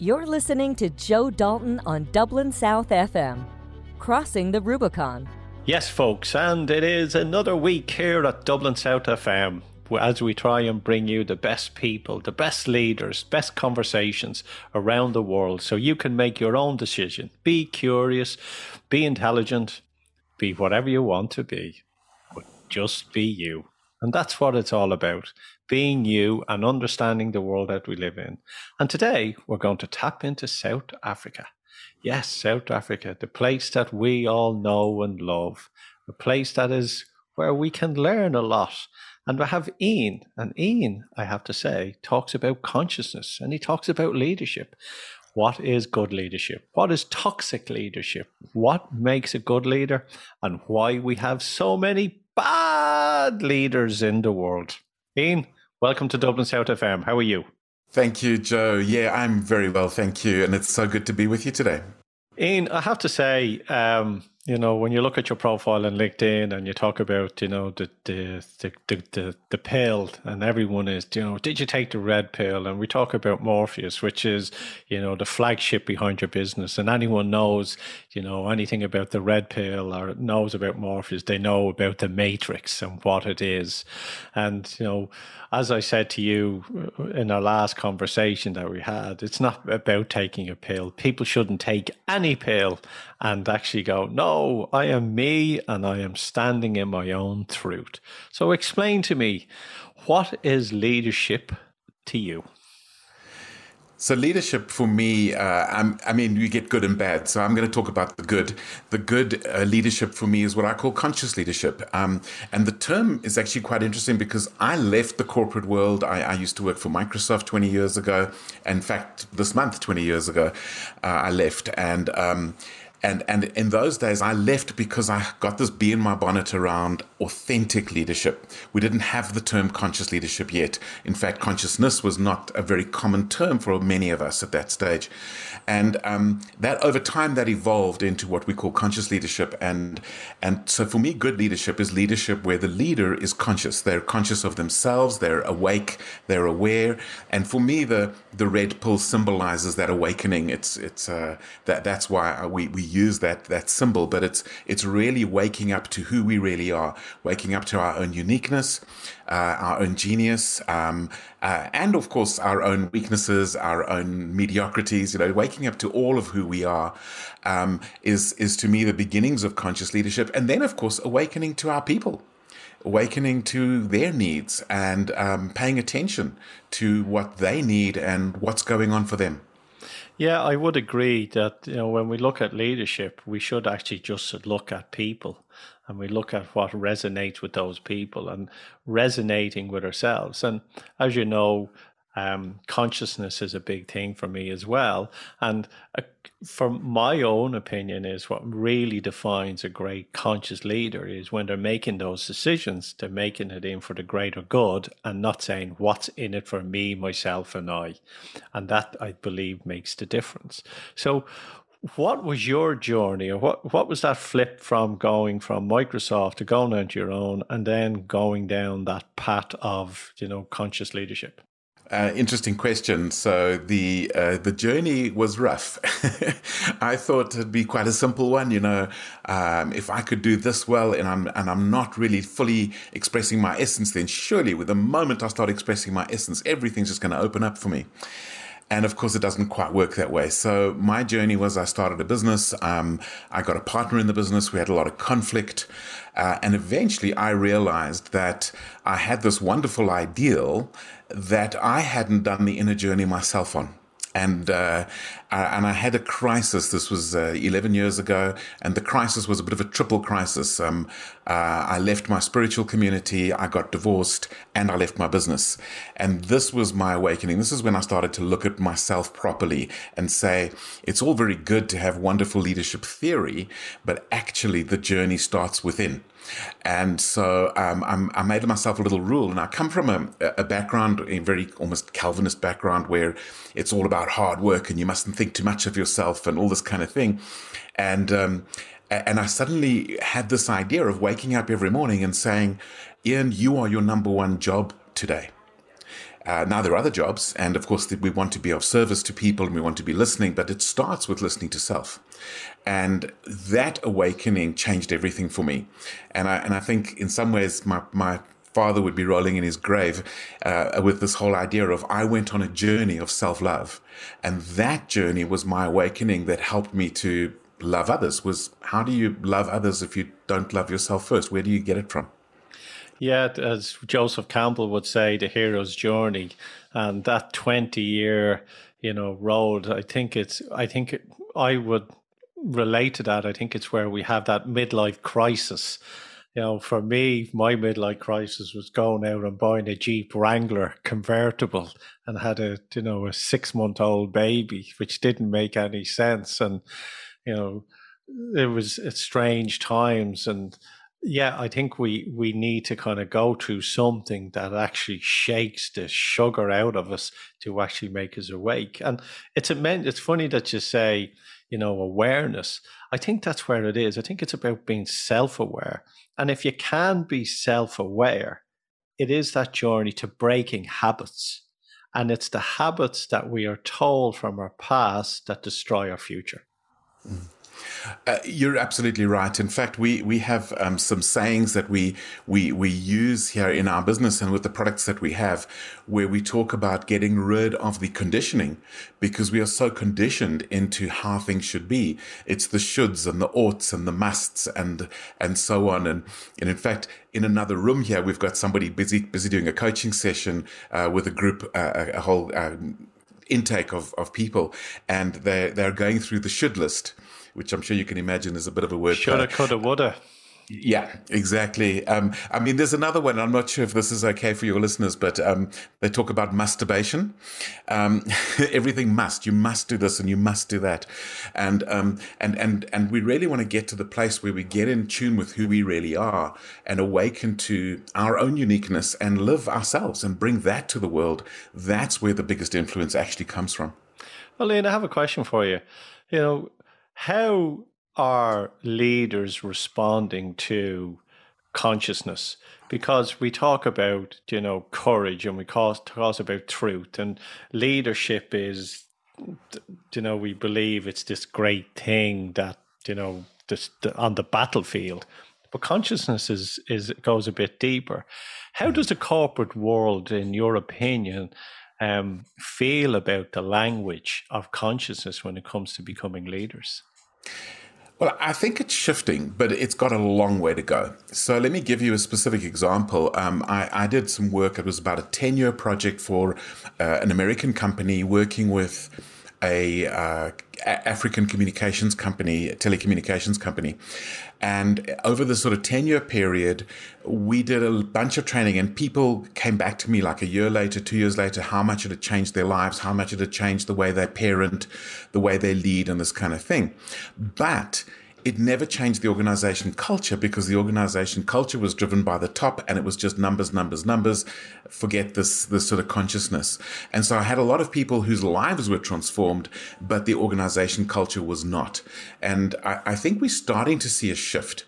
You're listening to Joe Dalton on Dublin South FM, crossing the Rubicon. Yes, folks, and it is another week here at Dublin South FM as we try and bring you the best people, the best leaders, best conversations around the world so you can make your own decision. Be curious, be intelligent, be whatever you want to be, but just be you. And that's what it's all about being you and understanding the world that we live in. And today we're going to tap into South Africa. Yes, South Africa, the place that we all know and love, a place that is where we can learn a lot. And we have Ian, and Ian, I have to say, talks about consciousness and he talks about leadership. What is good leadership? What is toxic leadership? What makes a good leader? And why we have so many bad leaders in the world. Ian, welcome to Dublin South FM. How are you? Thank you, Joe. Yeah, I'm very well, thank you. And it's so good to be with you today. Ian, I have to say, um, you know, when you look at your profile on LinkedIn and you talk about, you know, the the the the, the, the pill, and everyone is, you know, did you take the red pill? And we talk about Morpheus, which is, you know, the flagship behind your business. And anyone knows, you know, anything about the red pill or knows about Morpheus, they know about the matrix and what it is. And you know, as I said to you uh, in our last conversation that we had, it's not about taking a pill. People shouldn't take any pill and actually go, no, I am me and I am standing in my own truth. So explain to me, what is leadership to you? So leadership for me, uh, i mean, you get good and bad. So I'm going to talk about the good. The good uh, leadership for me is what I call conscious leadership. Um, and the term is actually quite interesting because I left the corporate world. I, I, used to work for Microsoft 20 years ago. In fact, this month, 20 years ago, uh, I left. And um, and and in those days I left because I got this bee in my bonnet around authentic leadership. We didn't have the term conscious leadership yet. In fact, consciousness was not a very common term for many of us at that stage. And um, that over time that evolved into what we call conscious leadership. And and so for me, good leadership is leadership where the leader is conscious. They're conscious of themselves, they're awake, they're aware. And for me, the the red pill symbolizes that awakening. It's it's uh, that that's why we we use that that symbol, but it's it's really waking up to who we really are, waking up to our own uniqueness, uh, our own genius, um, uh, and of course our own weaknesses, our own mediocrities. You know, waking up to all of who we are um, is is to me the beginnings of conscious leadership, and then of course awakening to our people awakening to their needs and um, paying attention to what they need and what's going on for them. Yeah, I would agree that you know when we look at leadership, we should actually just look at people and we look at what resonates with those people and resonating with ourselves. And as you know, um, consciousness is a big thing for me as well. And uh, for my own opinion, is what really defines a great conscious leader is when they're making those decisions, they're making it in for the greater good and not saying what's in it for me, myself, and I. And that I believe makes the difference. So, what was your journey or what, what was that flip from going from Microsoft to going into your own and then going down that path of, you know, conscious leadership? Uh, interesting question. So the uh, the journey was rough. I thought it'd be quite a simple one. You know, um, if I could do this well, and I'm and I'm not really fully expressing my essence, then surely, with the moment I start expressing my essence, everything's just going to open up for me. And of course, it doesn't quite work that way. So my journey was I started a business. Um, I got a partner in the business. We had a lot of conflict. Uh, and eventually I realized that I had this wonderful ideal that I hadn't done the inner journey myself on and uh, and I had a crisis. This was uh, 11 years ago, and the crisis was a bit of a triple crisis. Um, uh, I left my spiritual community, I got divorced, and I left my business. And this was my awakening. This is when I started to look at myself properly and say, it's all very good to have wonderful leadership theory, but actually the journey starts within. And so um, i made myself a little rule. And I come from a, a background, a very almost Calvinist background, where it's all about hard work and you mustn't think too much of yourself and all this kind of thing. And um, and I suddenly had this idea of waking up every morning and saying, Ian, you are your number one job today. Uh, now there are other jobs, and of course we want to be of service to people and we want to be listening, but it starts with listening to self. And that awakening changed everything for me. And I and I think in some ways my my father would be rolling in his grave uh, with this whole idea of I went on a journey of self love, and that journey was my awakening that helped me to love others. Was how do you love others if you don't love yourself first? Where do you get it from? Yeah, as Joseph Campbell would say, the hero's journey, and that twenty-year, you know, road. I think it's. I think I would relate to that. I think it's where we have that midlife crisis. You know, for me, my midlife crisis was going out and buying a Jeep Wrangler convertible and had a you know a six month old baby, which didn't make any sense, and you know, it was strange times and yeah, I think we we need to kind of go through something that actually shakes the sugar out of us to actually make us awake. And it's a it's funny that you say, you know, awareness. I think that's where it is. I think it's about being self-aware. And if you can be self-aware, it is that journey to breaking habits. And it's the habits that we are told from our past that destroy our future. Mm. Uh, you're absolutely right. In fact, we we have um, some sayings that we we we use here in our business and with the products that we have, where we talk about getting rid of the conditioning because we are so conditioned into how things should be. It's the shoulds and the oughts and the musts and and so on. And and in fact, in another room here, we've got somebody busy busy doing a coaching session uh, with a group, uh, a, whole. Um, intake of, of people and they they're going through the should list which I'm sure you can imagine is a bit of a word. Shoulda, coulda, woulda. Yeah, exactly. Um, I mean, there's another one. I'm not sure if this is okay for your listeners, but um, they talk about musturbation. Um, everything must. You must do this and you must do that, and um, and and and we really want to get to the place where we get in tune with who we really are and awaken to our own uniqueness and live ourselves and bring that to the world. That's where the biggest influence actually comes from. Well, Ian, I have a question for you. You know, how are leaders responding to consciousness? Because we talk about, you know, courage and we talk, about truth, and leadership is, you know, we believe it's this great thing that, you know, this, on the battlefield. But consciousness is, is goes a bit deeper. How does the corporate world, in your opinion, um, feel about the language of consciousness when it comes to becoming leaders? Well, I think it's shifting, but it's got a long way to go. So let me give you a specific example. Um, I, I, did some work, it was about a 10 year project for uh, an American company working with a uh, African communications company, telecommunications company. And over the sort of 10 year period, we did a bunch of training, and people came back to me like a year later, two years later, how much it had changed their lives, how much it had changed the way they parent, the way they lead, and this kind of thing. But it never changed the organization culture because the organization culture was driven by the top and it was just numbers, numbers, numbers. Forget this, this sort of consciousness. And so I had a lot of people whose lives were transformed, but the organization culture was not. And I, I think we're starting to see a shift.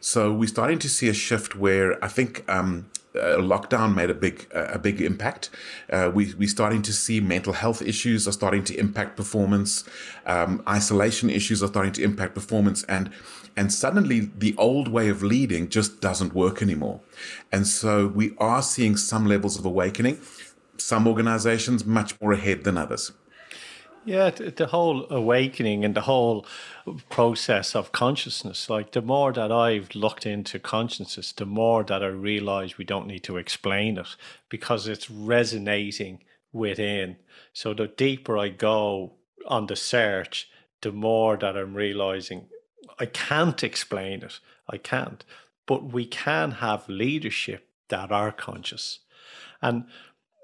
So we're starting to see a shift where I think um, uh, lockdown made a big uh, a big impact. Uh, we we're starting to see mental health issues are starting to impact performance. Um, isolation issues are starting to impact performance, and and suddenly the old way of leading just doesn't work anymore. And so we are seeing some levels of awakening. Some organizations much more ahead than others. Yeah, the whole awakening and the whole process of consciousness. Like the more that I've looked into consciousness, the more that I realize we don't need to explain it because it's resonating within. So the deeper I go on the search, the more that I'm realizing I can't explain it. I can't. But we can have leadership that are conscious. And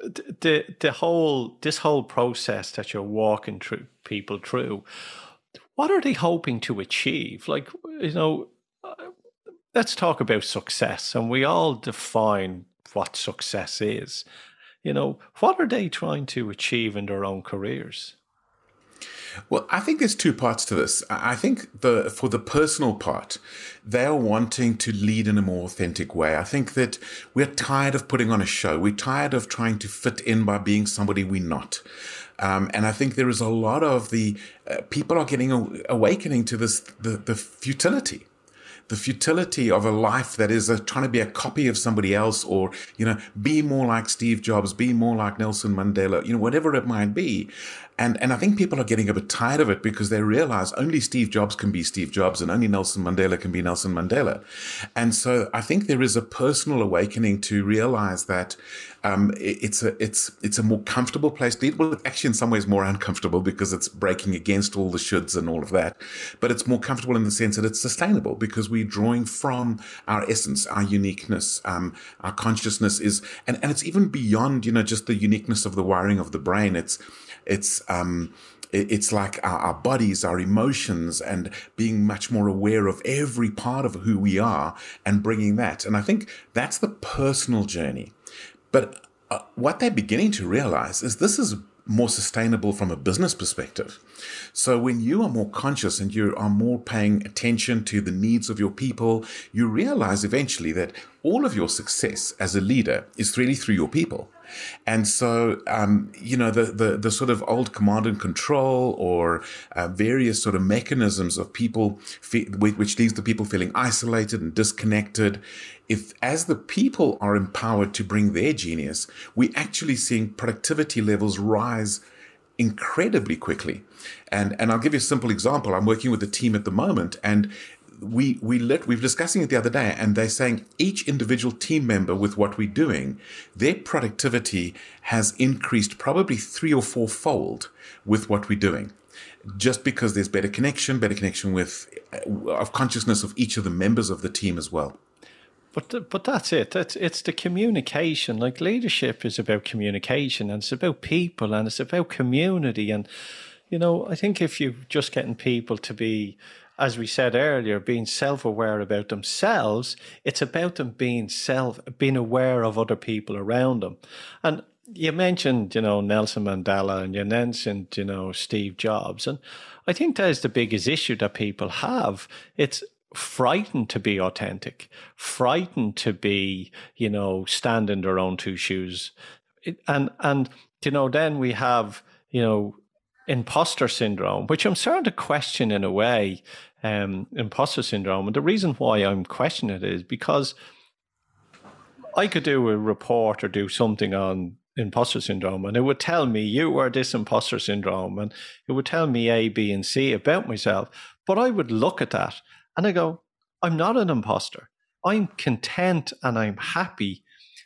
the the whole this whole process that you're walking through people through what are they hoping to achieve like you know uh, let's talk about success and we all define what success is you know what are they trying to achieve in their own careers Well, I think there's two parts to this. I think the for the personal part, they're wanting to lead in a more authentic way. I think that we're tired of putting on a show. We're tired of trying to fit in by being somebody we're not. Um, and I think there is a lot of the uh, people are getting a, awakening to this the, the futility the futility of a life that is a, trying to be a copy of somebody else or, you know, be more like Steve Jobs, be more like Nelson Mandela, you know, whatever it might be. And, and I think people are getting a bit tired of it because they realize only Steve Jobs can be Steve Jobs and only Nelson Mandela can be Nelson Mandela. And so I think there is a personal awakening to realize that um, it, it's a it's it's a more comfortable place to eat. Well, actually, in some ways, more uncomfortable because it's breaking against all the shoulds and all of that. But it's more comfortable in the sense that it's sustainable because we're drawing from our essence, our uniqueness, um, our consciousness is, and and it's even beyond you know just the uniqueness of the wiring of the brain. It's it's um, it's like our, our, bodies, our emotions, and being much more aware of every part of who we are and bringing that. And I think that's the personal journey. But uh, what they're beginning to realize is this is more sustainable from a business perspective. So when you are more conscious and you are more paying attention to the needs of your people, you realize eventually that all of your success as a leader is really through your people. And so, um, you know, the, the, the sort of old command and control or uh, various sort of mechanisms of people, fe- which leaves the people feeling isolated and disconnected. If, as the people are empowered to bring their genius, we actually seeing productivity levels rise incredibly quickly. And and I'll give you a simple example. I'm working with a team at the moment, and we we let we were discussing it the other day, and they're saying each individual team member with what we're doing, their productivity has increased probably three or four fold with what we're doing. Just because there's better connection, better connection with uh, of consciousness of each of the members of the team as well. But but that's it. It's it's the communication. Like leadership is about communication, and it's about people, and it's about community. And you know, I think if you're just getting people to be as we said earlier, being self-aware about themselves, it's about them being self, being aware of other people around them. And you mentioned, you know, Nelson Mandela, and you mentioned, you know, Steve Jobs, and I think that is the biggest issue that people have. It's frightened to be authentic, frightened to be, you know, stand in their own two shoes, and and you know, then we have, you know, imposter syndrome, which I'm starting to question in a way, um, imposter syndrome. And the reason why I'm questioning it is because I could do a report or do something on imposter syndrome and it would tell me you were this imposter syndrome and it would tell me A, B, and C about myself. But I would look at that and I go, I'm not an imposter. I'm content and I'm happy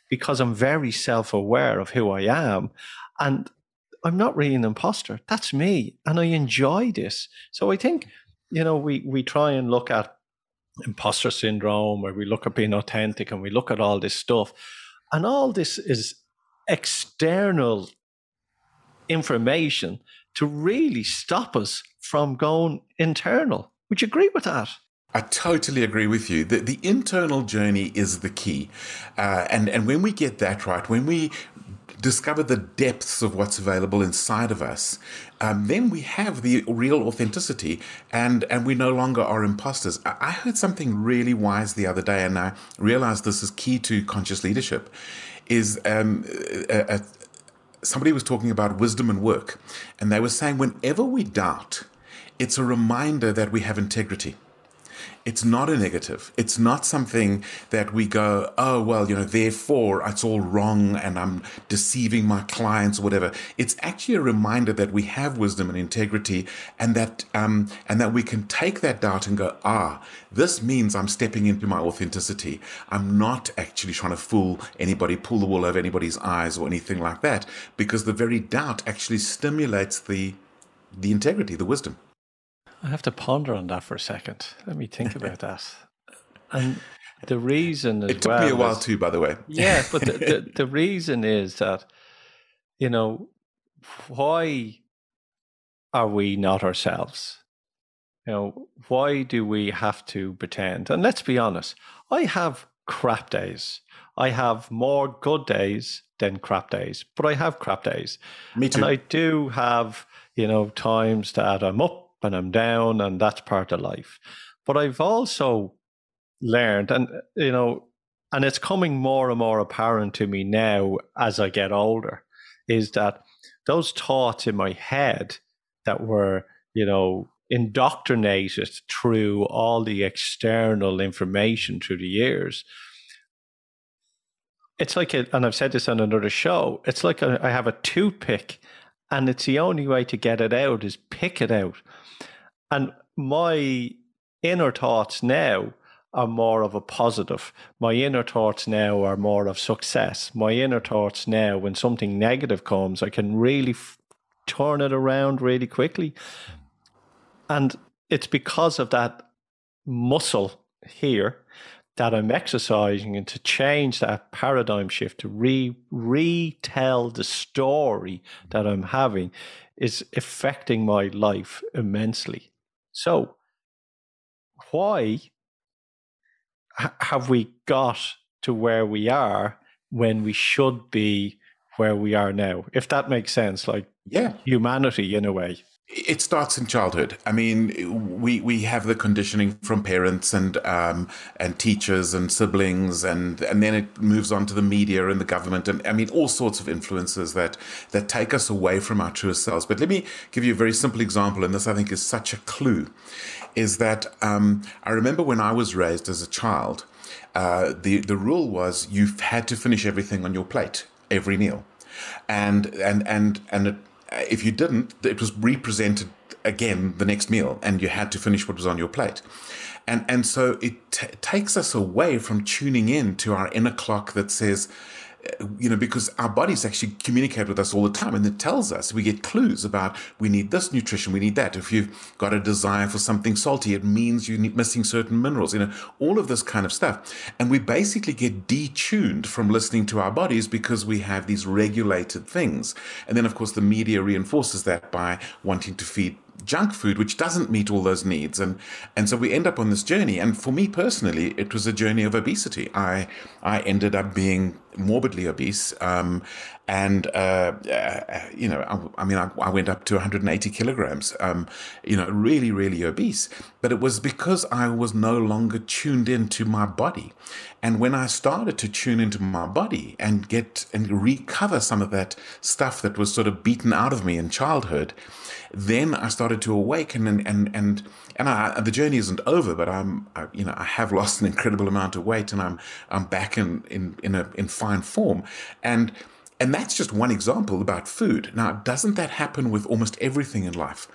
because I'm very self aware of who I am. And I'm not really an imposter. That's me. And I enjoy this. So I think, you know, we, we try and look at imposter syndrome or we look at being authentic and we look at all this stuff. And all this is external information to really stop us from going internal. Would you agree with that? I totally agree with you. The, the internal journey is the key. Uh, and, and when we get that right, when we discover the depths of what's available inside of us, um, then we have the real authenticity and, and we no longer are imposters. I heard something really wise the other day, and I realized this is key to conscious leadership. Is um, a, a, somebody was talking about wisdom and work, and they were saying whenever we doubt, it's a reminder that we have integrity it's not a negative. It's not something that we go, oh, well, you know, therefore it's all wrong and I'm deceiving my clients or whatever. It's actually a reminder that we have wisdom and integrity and that, um, and that we can take that doubt and go, ah, this means I'm stepping into my authenticity. I'm not actually trying to fool anybody, pull the wool over anybody's eyes or anything like that, because the very doubt actually stimulates the, the integrity, the wisdom. I have to ponder on that for a second. Let me think about that. And the reason it took well me a while is, too, by the way. Yeah, but the, the, the reason is that you know why are we not ourselves? You know, why do we have to pretend? And let's be honest, I have crap days. I have more good days than crap days, but I have crap days. Me too. And I do have you know, times that I'm up and I'm down, and that's part of life. But I've also learned, and, you know, and it's coming more and more apparent to me now as I get older, is that those thoughts in my head that were, you know, indoctrinated through all the external information through the years. It's like, a, and I've said this on another show, it's like a, I have a toothpick and it's the only way to get it out is pick it out. And my inner thoughts now are more of a positive. My inner thoughts now are more of success. My inner thoughts now, when something negative comes, I can really f- turn it around really quickly. And it's because of that muscle here that I'm exercising and to change that paradigm shift to re retell the story that I'm having is affecting my life immensely. So why have we got to where we are when we should be where we are now? If that makes sense, like yeah, humanity in a way. It starts in childhood. I mean, we, we have the conditioning from parents and um, and teachers and siblings, and and then it moves on to the media and the government, and I mean all sorts of influences that that take us away from our truest selves. But let me give you a very simple example, and this I think is such a clue, is that um, I remember when I was raised as a child, uh, the the rule was you had to finish everything on your plate every meal, and and and and. It, if you didn't, it was represented again the next meal, and you had to finish what was on your plate. And and so it t- takes us away from tuning in to our inner clock that says, you know, because our bodies actually communicate with us all the time and it tells us, we get clues about we need this nutrition, we need that. If you've got a desire for something salty, it means you're missing certain minerals, you know, all of this kind of stuff. And we basically get detuned from listening to our bodies because we have these regulated things. And then, of course, the media reinforces that by wanting to feed junk food which doesn't meet all those needs. And and so we end up on this journey. And for me personally it was a journey of obesity. I i ended up being morbidly obese um, and uh, uh, you know I, I mean I, I, went up to 180 kilograms um, you know really really obese. But it was because i was no longer tuned into my body. And when i started to tune into my body and get and recover some of that stuff that was sort of beaten out of me in childhood then I started to awaken and and and and I, the journey isn't over, but I'm I, you know I have lost an incredible amount of weight and I'm I'm back in in in a in fine form and. And that's just one example about food. Now, doesn't that happen with almost everything in life?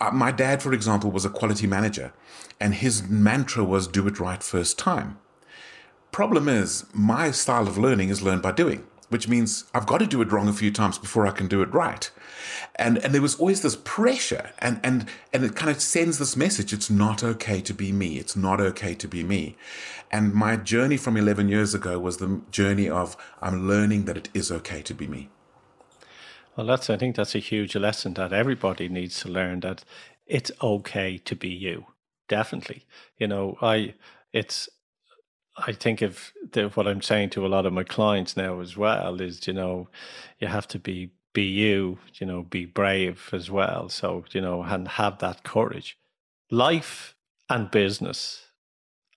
Uh, my dad, for example, was a quality manager, and his mantra was do it right first time. Problem is, my style of learning is learn by doing, which means I've got to do it wrong a few times before I can do it right and and there was always this pressure and and and it kind of sends this message it's not okay to be me. It's not okay to be me. And my journey from 11 years ago was the journey of i'm learning that it is okay to be me. Well that's i think that's a huge lesson that everybody needs to learn that it's okay to be you. Definitely. You know i it's I think the, what I'm saying to a lot of my clients now as well is, you know, you have to be be you, you know, be brave as well. So, you know, and have that courage. Life and business,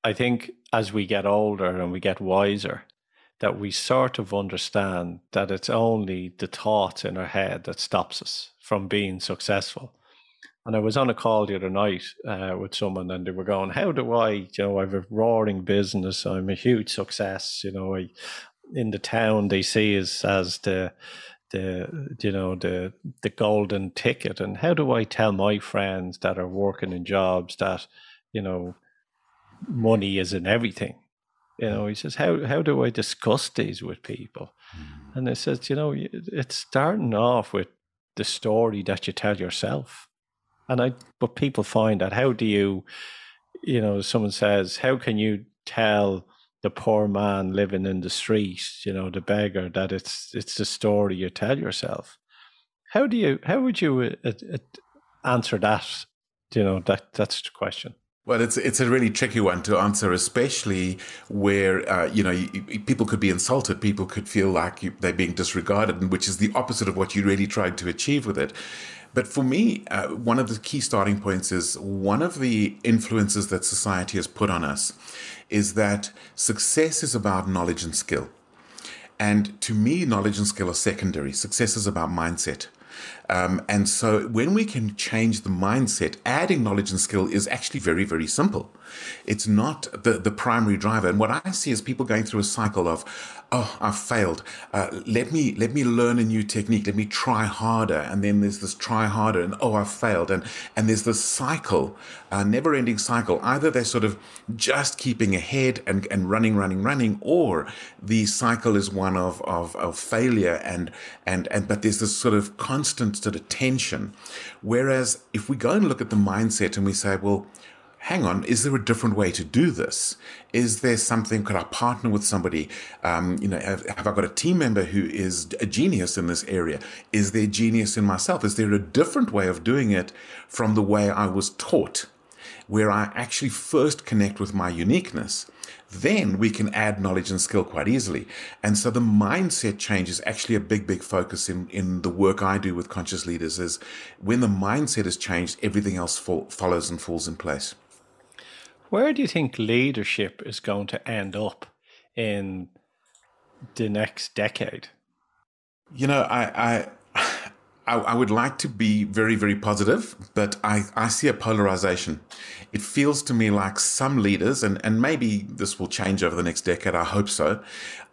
I think as we get older and we get wiser, that we sort of understand that it's only the thought in our head that stops us from being successful. And I was on a call the other night uh, with someone, and they were going, "How do I? You know, I have a roaring business. I'm a huge success. You know, I in the town they see us as the the you know the the golden ticket. And how do i tell my friends that are working in jobs that you know money isn't everything? You know he says how how do i discuss these with people? Mm. and he says you know it's starting off with the story that you tell yourself. And i but people find that how do you you know someone says how can you tell the poor man living in the street, you know, the beggar, that it's it's the story you tell yourself. How do you how would you uh, uh, answer that? You know, that that's the question. Well, it's it's a really tricky one to answer, especially where uh, you know people could be insulted, people could feel like you, they're being disregarded, which is the opposite of what you really tried to achieve with it. But for me, uh, one of the key starting points is one of the influences that society has put on us is that success is about knowledge and skill. And to me, knowledge and skill are secondary. Success is about mindset. Um, and so when we can change the mindset, adding knowledge and skill is actually very, very simple. It's not the, the primary driver. And what I see is people going through a cycle of, oh, I've failed. Uh, let me let me learn a new technique. Let me try harder. And then there's this try harder, and oh, I've failed. And and there's this cycle, a never-ending cycle. Either they're sort of just keeping ahead and, and running, running, running, or the cycle is one of, of of failure and and and but there's this sort of constant sort of tension. Whereas if we go and look at the mindset and we say, well, hang on, is there a different way to do this? Is there something, could I partner with somebody? Um, you know, have, have, I got a team member who is a genius in this area? Is there genius in myself? Is there a different way of doing it from the way I was taught, where I actually first connect with my uniqueness? Then we can add knowledge and skill quite easily. And so the mindset change is actually a big, big focus in, in the work I do with conscious leaders is when the mindset is changed, everything else fall, follows and falls in place. Where do you think leadership is going to end up in the next decade? You know, I, I, I, I would like to be very, very positive, but I, I see a polarization. It feels to me like some leaders, and, and maybe this will change over the next decade, I hope so,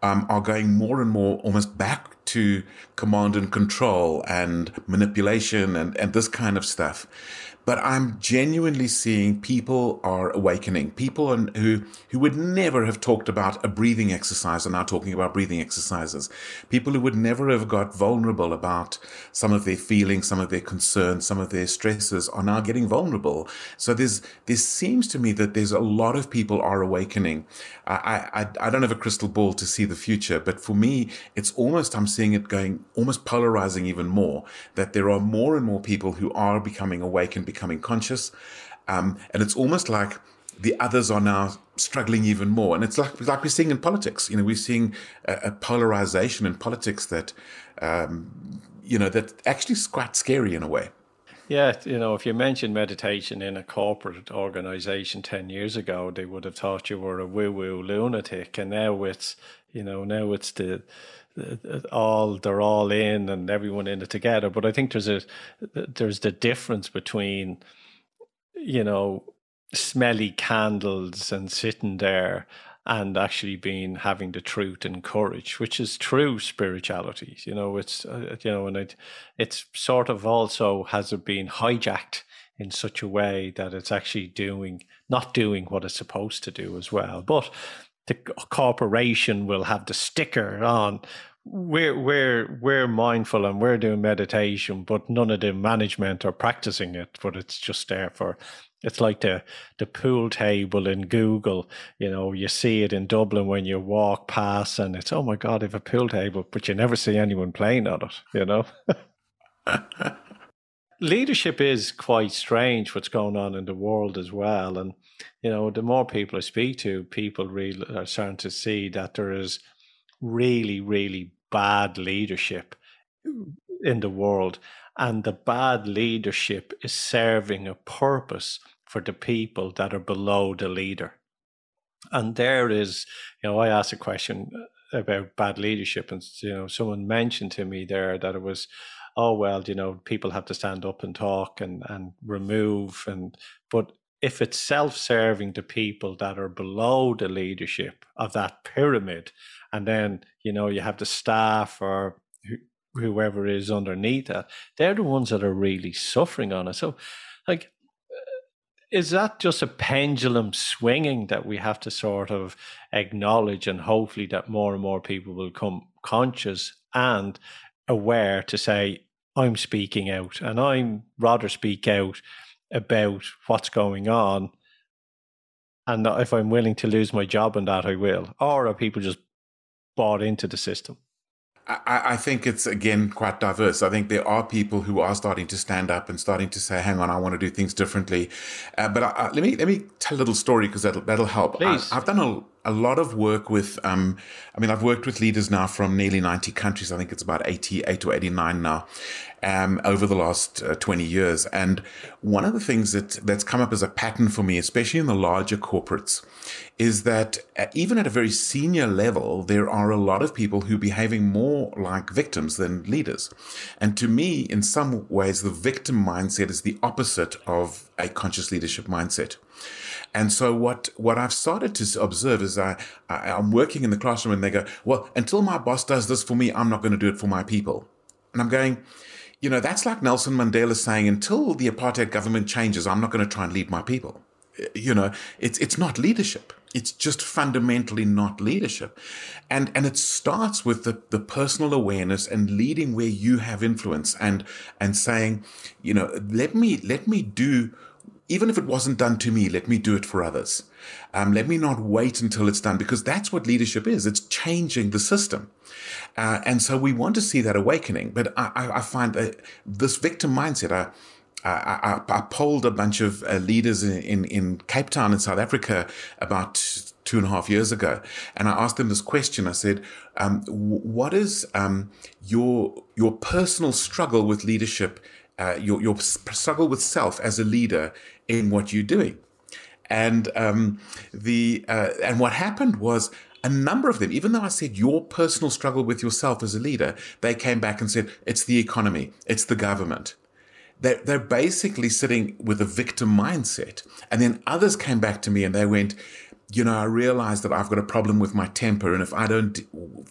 um, are going more and more almost back to command and control and manipulation and, and this kind of stuff but I'm genuinely seeing people are awakening. People who who would never have talked about a breathing exercise are now talking about breathing exercises. People who would never have got vulnerable about some of their feelings, some of their concerns, some of their stresses are now getting vulnerable. So there's there seems to me that there's a lot of people are awakening. I I, I don't have a crystal ball to see the future, but for me, it's almost I'm seeing it going almost polarizing even more. That there are more and more people who are becoming awakened becoming conscious. Um, and it's almost like the others are now struggling even more. And it's like, like we're seeing in politics. You know, we're seeing a, a polarization in politics that, um, you know, that actually is quite scary in a way. Yeah, you know, if you mentioned meditation in a corporate organization 10 years ago, they would have thought you were a woo woo lunatic. And now it's, you know, now it's the, all they're all in and everyone in it together. But I think there's a there's the difference between you know smelly candles and sitting there and actually being having the truth and courage, which is true spirituality. You know, it's uh, you know, and it it's sort of also has it been hijacked in such a way that it's actually doing not doing what it's supposed to do as well. But the corporation will have the sticker on we're we're we're mindful and we're doing meditation, but none of the management are practicing it. But it's just there for. It's like the the pool table in Google. You know, you see it in Dublin when you walk past, and it's oh my god, I have a pool table, but you never see anyone playing on it. You know. Leadership is quite strange. What's going on in the world as well, and you know, the more people I speak to, people really are starting to see that there is really, really bad leadership in the world. And the bad leadership is serving a purpose for the people that are below the leader. And there is, you know, I asked a question uh, about bad leadership, and, you know, someone mentioned to me there that it was, oh, well, you know, people have to stand up and talk and, and remove. And, but if it's self serving to people that are below the leadership of that pyramid, and then you know you have the staff or whoever is underneath that they're the ones that are really suffering on it. So like uh, is that just a pendulum swinging that we have to sort of acknowledge and hopefully that more and more people will come conscious and aware to say i'm speaking out and i'm rather speak out about what's going on and if i'm willing to lose my job and that i will or are people just bought into the system? I, I, think it's again quite diverse. I think there are people who are starting to stand up and starting to say, "Hang on, I want to do things differently." Uh, but I, I, let me let me tell a little story because that'll that'll help. Please. I, have done a a lot of work with, um, I mean, I've worked with leaders now from nearly 90 countries. I think it's about 88 or 89 now. Um, over the last uh, 20 years. And one of the things that, that's come up as a pattern for me, especially in the larger corporates, is that uh, even at a very senior level, there are a lot of people who are behaving more like victims than leaders. And to me, in some ways, the victim mindset is the opposite of a conscious leadership mindset. And so what what I've started to observe is I, I I'm working in the classroom and they go, well, until my boss does this for me, I'm not going to do it for my people. And I'm going, you know, that's like Nelson Mandela saying, until the apartheid government changes, I'm not going to try and lead my people. You know, it's it's not leadership. It's just fundamentally not leadership. And and it starts with the, the personal awareness and leading where you have influence and and saying, you know, let me let me do even if it wasn't done to me, let me do it for others. Um, let me not wait until it's done because that's what leadership is. It's changing the system. Uh, and so we want to see that awakening. But I, I find that this victim mindset, I, I, I, I polled a bunch of uh, leaders in, in, in, Cape Town in South Africa about two and a half years ago. And I asked them this question. I said, um, what is um, your, your personal struggle with leadership uh, your, your struggle with self as a leader in what you're doing. And um, the uh, and what happened was a number of them, even though I said your personal struggle with yourself as a leader, they came back and said it's the economy, it's the government. They're, they're basically sitting with a victim mindset. And then others came back to me and they went, you know, I realize that I've got a problem with my temper. And if I don't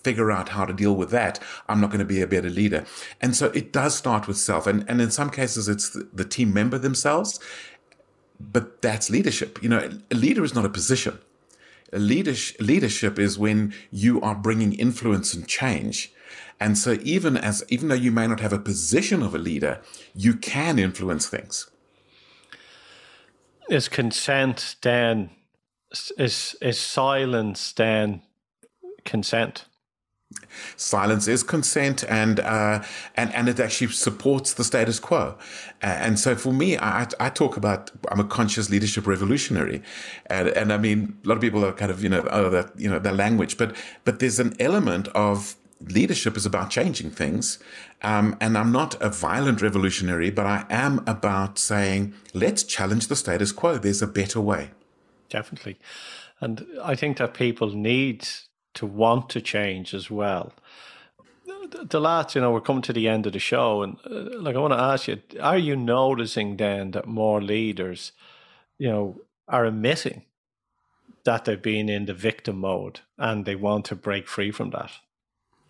figure out how to deal with that, I'm not going to be a better leader. And so it does start with self. And, and in some cases, it's the, the team member themselves. But that's leadership. You know, a leader is not a position. A leadership, leadership is when you are bringing influence and change. And so even as, even though you may not have a position of a leader, you can influence things. Is consent then is is silence then consent? Silence is consent, and uh, and and it actually supports the status quo. Uh, and so, for me, I, I talk about I'm a conscious leadership revolutionary, and and I mean a lot of people are kind of you know oh that you know the language, but but there's an element of leadership is about changing things. Um, and I'm not a violent revolutionary, but I am about saying, let's challenge the status quo. There's a better way definitely. And I think that people need to want to change as well. The last, you know, we're coming to the end of the show, and uh, like I want to ask you: Are you noticing then that more leaders, you know, are admitting that they've been in the victim mode and they want to break free from that?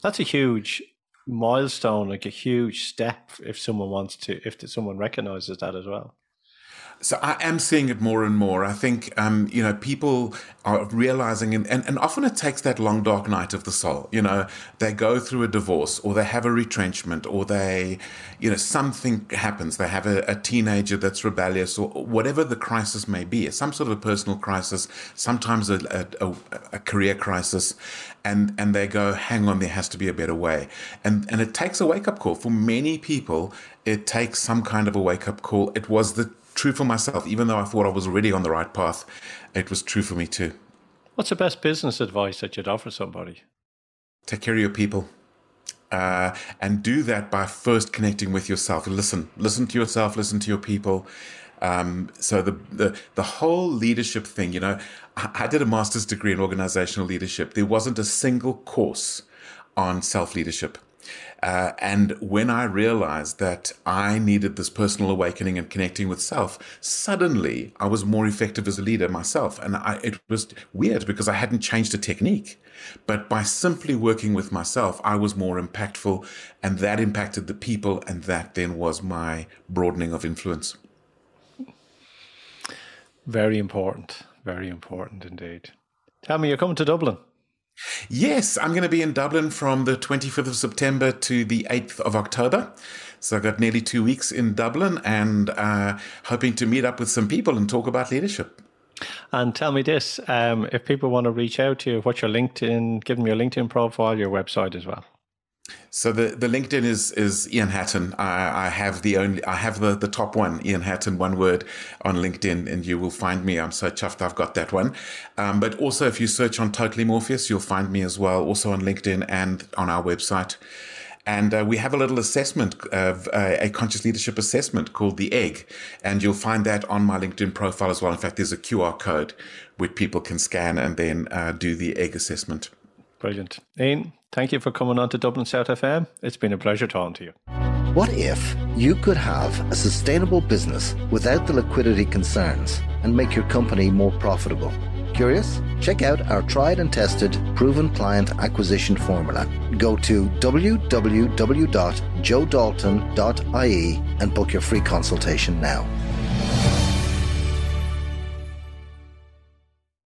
That's a huge milestone, like a huge step. If someone wants to, if someone recognizes that as well. So I am seeing it more and more. I think, um, you know, people are realizing, and, and, and often it takes that long, dark night of the soul. You know, they go through a divorce or they have a retrenchment or they, you know, something happens. They have a, a teenager that's rebellious or whatever the crisis may be, some sort of a personal crisis, sometimes a, a, a career crisis. And, and they go, hang on, there has to be a better way. And, and it takes a wake up call. For many people, it takes some kind of a wake up call. It was the true for myself. Even though I thought I was already on the right path, it was true for me too. What's the best business advice that you'd offer somebody? Take care of your people. Uh, and do that by first connecting with yourself. Listen, listen to yourself, listen to your people. Um, so the, the the whole leadership thing, you know, I, I did a master's degree in organizational leadership. There wasn't a single course on self leadership. Uh, and when I realized that I needed this personal awakening and connecting with self, suddenly I was more effective as a leader myself. And I, it was weird because I hadn't changed a technique. But by simply working with myself, I was more impactful, and that impacted the people, and that then was my broadening of influence. Very important. Very important indeed. Tell me, you're coming to Dublin. Yes, I'm going to be in Dublin from the 25th of September to the 8th of October. So I've got nearly two weeks in Dublin and uh, hoping to meet up with some people and talk about leadership. And tell me this um, if people want to reach out to you, what's your LinkedIn? Give them your LinkedIn profile, your website as well. So the, the LinkedIn is is Ian Hatton. I, I have the only I have the, the top one, Ian Hatton, one word on LinkedIn, and you will find me. I'm so chuffed I've got that one. Um, but also, if you search on Totally Morpheus, you'll find me as well, also on LinkedIn and on our website. And uh, we have a little assessment of uh, a conscious leadership assessment called the Egg, and you'll find that on my LinkedIn profile as well. In fact, there's a QR code which people can scan and then uh, do the Egg assessment. Brilliant, Ian. Thank you for coming on to Dublin South FM. It's been a pleasure talking to you. What if you could have a sustainable business without the liquidity concerns and make your company more profitable? Curious? Check out our tried and tested proven client acquisition formula. Go to www.joedalton.ie and book your free consultation now.